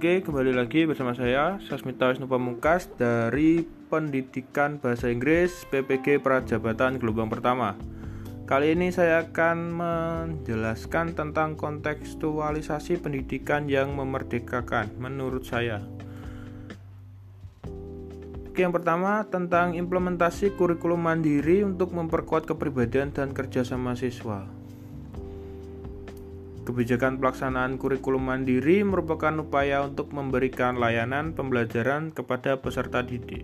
Oke, kembali lagi bersama saya Sasmita Wisnu Pamungkas dari Pendidikan Bahasa Inggris PPG Prajabatan Gelombang Pertama. Kali ini saya akan menjelaskan tentang kontekstualisasi pendidikan yang memerdekakan menurut saya. Oke, yang pertama tentang implementasi kurikulum mandiri untuk memperkuat kepribadian dan kerjasama siswa. Kebijakan pelaksanaan kurikulum mandiri merupakan upaya untuk memberikan layanan pembelajaran kepada peserta didik.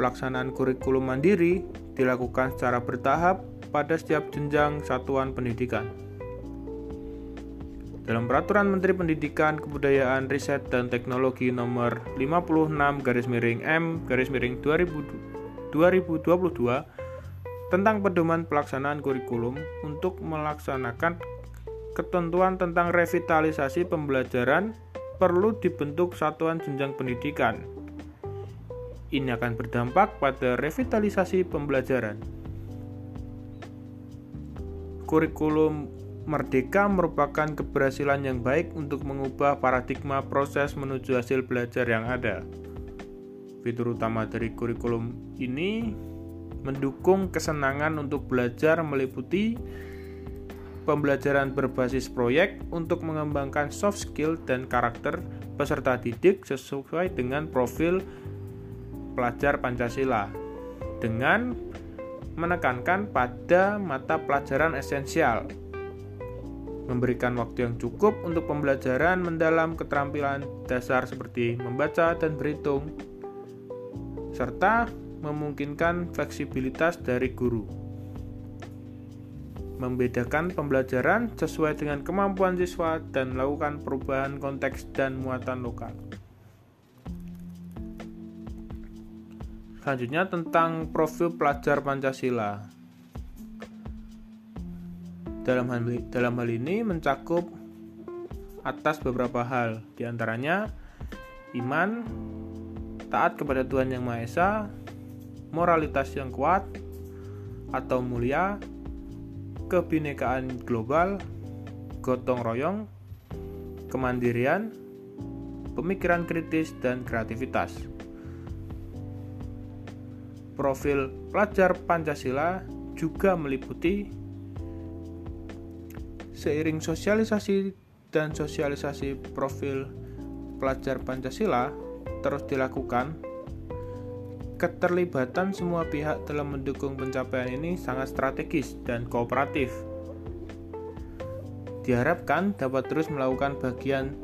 Pelaksanaan kurikulum mandiri dilakukan secara bertahap pada setiap jenjang satuan pendidikan. Dalam Peraturan Menteri Pendidikan, Kebudayaan, Riset, dan Teknologi Nomor 56 garis miring M garis miring 2022 tentang pedoman pelaksanaan kurikulum untuk melaksanakan ketentuan tentang revitalisasi pembelajaran perlu dibentuk satuan jenjang pendidikan. Ini akan berdampak pada revitalisasi pembelajaran. Kurikulum Merdeka merupakan keberhasilan yang baik untuk mengubah paradigma proses menuju hasil belajar yang ada. Fitur utama dari kurikulum ini mendukung kesenangan untuk belajar meliputi pembelajaran berbasis proyek untuk mengembangkan soft skill dan karakter peserta didik sesuai dengan profil pelajar Pancasila dengan menekankan pada mata pelajaran esensial memberikan waktu yang cukup untuk pembelajaran mendalam keterampilan dasar seperti membaca dan berhitung serta memungkinkan fleksibilitas dari guru. Membedakan pembelajaran sesuai dengan kemampuan siswa dan melakukan perubahan konteks dan muatan lokal. Selanjutnya tentang profil pelajar Pancasila. Dalam hal, dalam hal ini mencakup atas beberapa hal, di antaranya iman, taat kepada Tuhan Yang Maha Esa, moralitas yang kuat atau mulia, kebinekaan global, gotong royong, kemandirian, pemikiran kritis, dan kreativitas. Profil pelajar Pancasila juga meliputi seiring sosialisasi dan sosialisasi profil pelajar Pancasila terus dilakukan keterlibatan semua pihak dalam mendukung pencapaian ini sangat strategis dan kooperatif. Diharapkan dapat terus melakukan bagian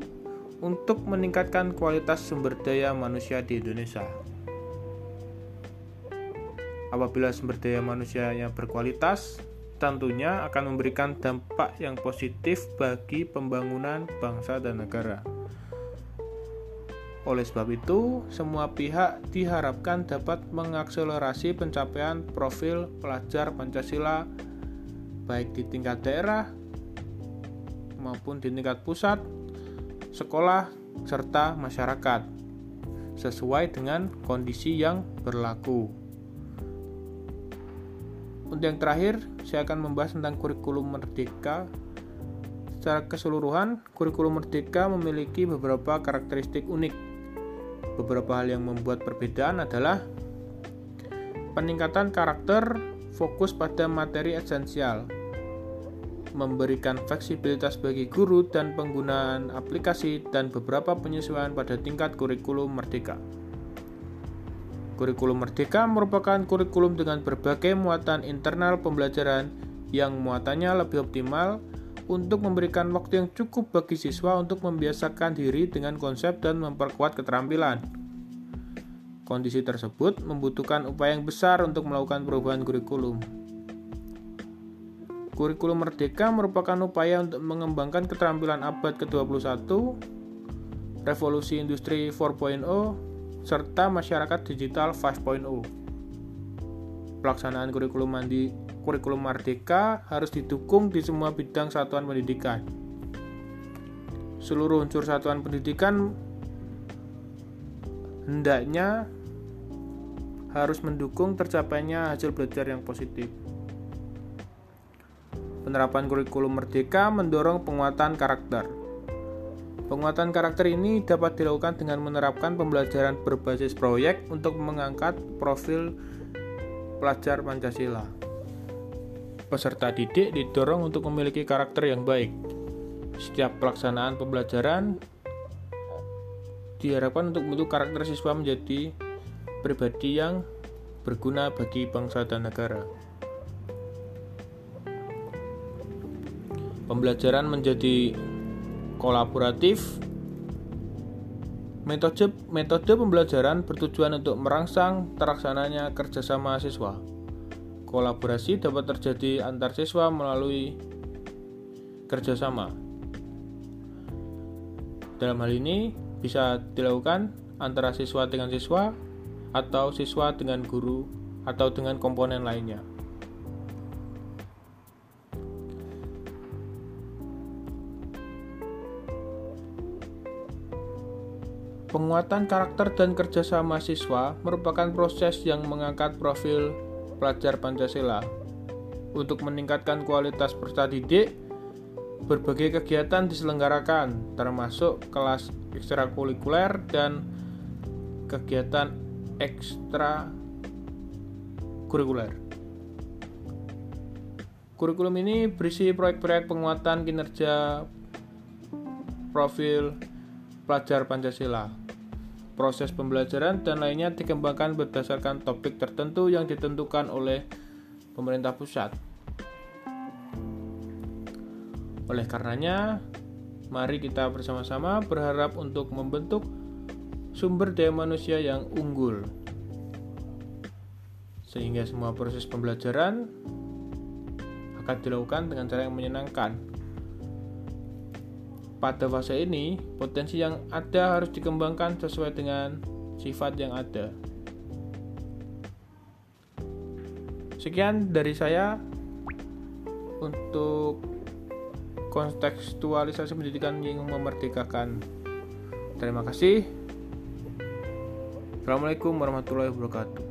untuk meningkatkan kualitas sumber daya manusia di Indonesia. Apabila sumber daya manusianya berkualitas, tentunya akan memberikan dampak yang positif bagi pembangunan bangsa dan negara. Oleh sebab itu, semua pihak diharapkan dapat mengakselerasi pencapaian profil pelajar Pancasila baik di tingkat daerah maupun di tingkat pusat, sekolah, serta masyarakat sesuai dengan kondisi yang berlaku. Untuk yang terakhir, saya akan membahas tentang kurikulum merdeka Secara keseluruhan, kurikulum merdeka memiliki beberapa karakteristik unik Beberapa hal yang membuat perbedaan adalah peningkatan karakter fokus pada materi esensial, memberikan fleksibilitas bagi guru dan penggunaan aplikasi dan beberapa penyesuaian pada tingkat kurikulum merdeka. Kurikulum merdeka merupakan kurikulum dengan berbagai muatan internal pembelajaran yang muatannya lebih optimal untuk memberikan waktu yang cukup bagi siswa untuk membiasakan diri dengan konsep dan memperkuat keterampilan. Kondisi tersebut membutuhkan upaya yang besar untuk melakukan perubahan kurikulum. Kurikulum Merdeka merupakan upaya untuk mengembangkan keterampilan abad ke-21, revolusi industri 4.0, serta masyarakat digital 5.0. Pelaksanaan kurikulum mandi kurikulum Merdeka harus didukung di semua bidang satuan pendidikan. Seluruh unsur satuan pendidikan hendaknya harus mendukung tercapainya hasil belajar yang positif. Penerapan kurikulum merdeka mendorong penguatan karakter. Penguatan karakter ini dapat dilakukan dengan menerapkan pembelajaran berbasis proyek untuk mengangkat profil pelajar Pancasila. Peserta didik didorong untuk memiliki karakter yang baik. Setiap pelaksanaan pembelajaran diharapkan untuk membentuk karakter siswa menjadi pribadi yang berguna bagi bangsa dan negara. Pembelajaran menjadi kolaboratif. Metode, metode pembelajaran bertujuan untuk merangsang terlaksananya kerjasama siswa. Kolaborasi dapat terjadi antar siswa melalui kerjasama. Dalam hal ini bisa dilakukan antara siswa dengan siswa atau siswa dengan guru atau dengan komponen lainnya. Penguatan karakter dan kerjasama siswa merupakan proses yang mengangkat profil pelajar Pancasila. Untuk meningkatkan kualitas peserta didik, berbagai kegiatan diselenggarakan, termasuk kelas ekstrakurikuler dan kegiatan ekstra kurikuler. Kurikulum ini berisi proyek-proyek penguatan kinerja profil pelajar Pancasila. Proses pembelajaran dan lainnya dikembangkan berdasarkan topik tertentu yang ditentukan oleh pemerintah pusat. Oleh karenanya, mari kita bersama-sama berharap untuk membentuk sumber daya manusia yang unggul, sehingga semua proses pembelajaran akan dilakukan dengan cara yang menyenangkan pada fase ini, potensi yang ada harus dikembangkan sesuai dengan sifat yang ada. Sekian dari saya untuk kontekstualisasi pendidikan yang memerdekakan. Terima kasih. Assalamualaikum warahmatullahi wabarakatuh.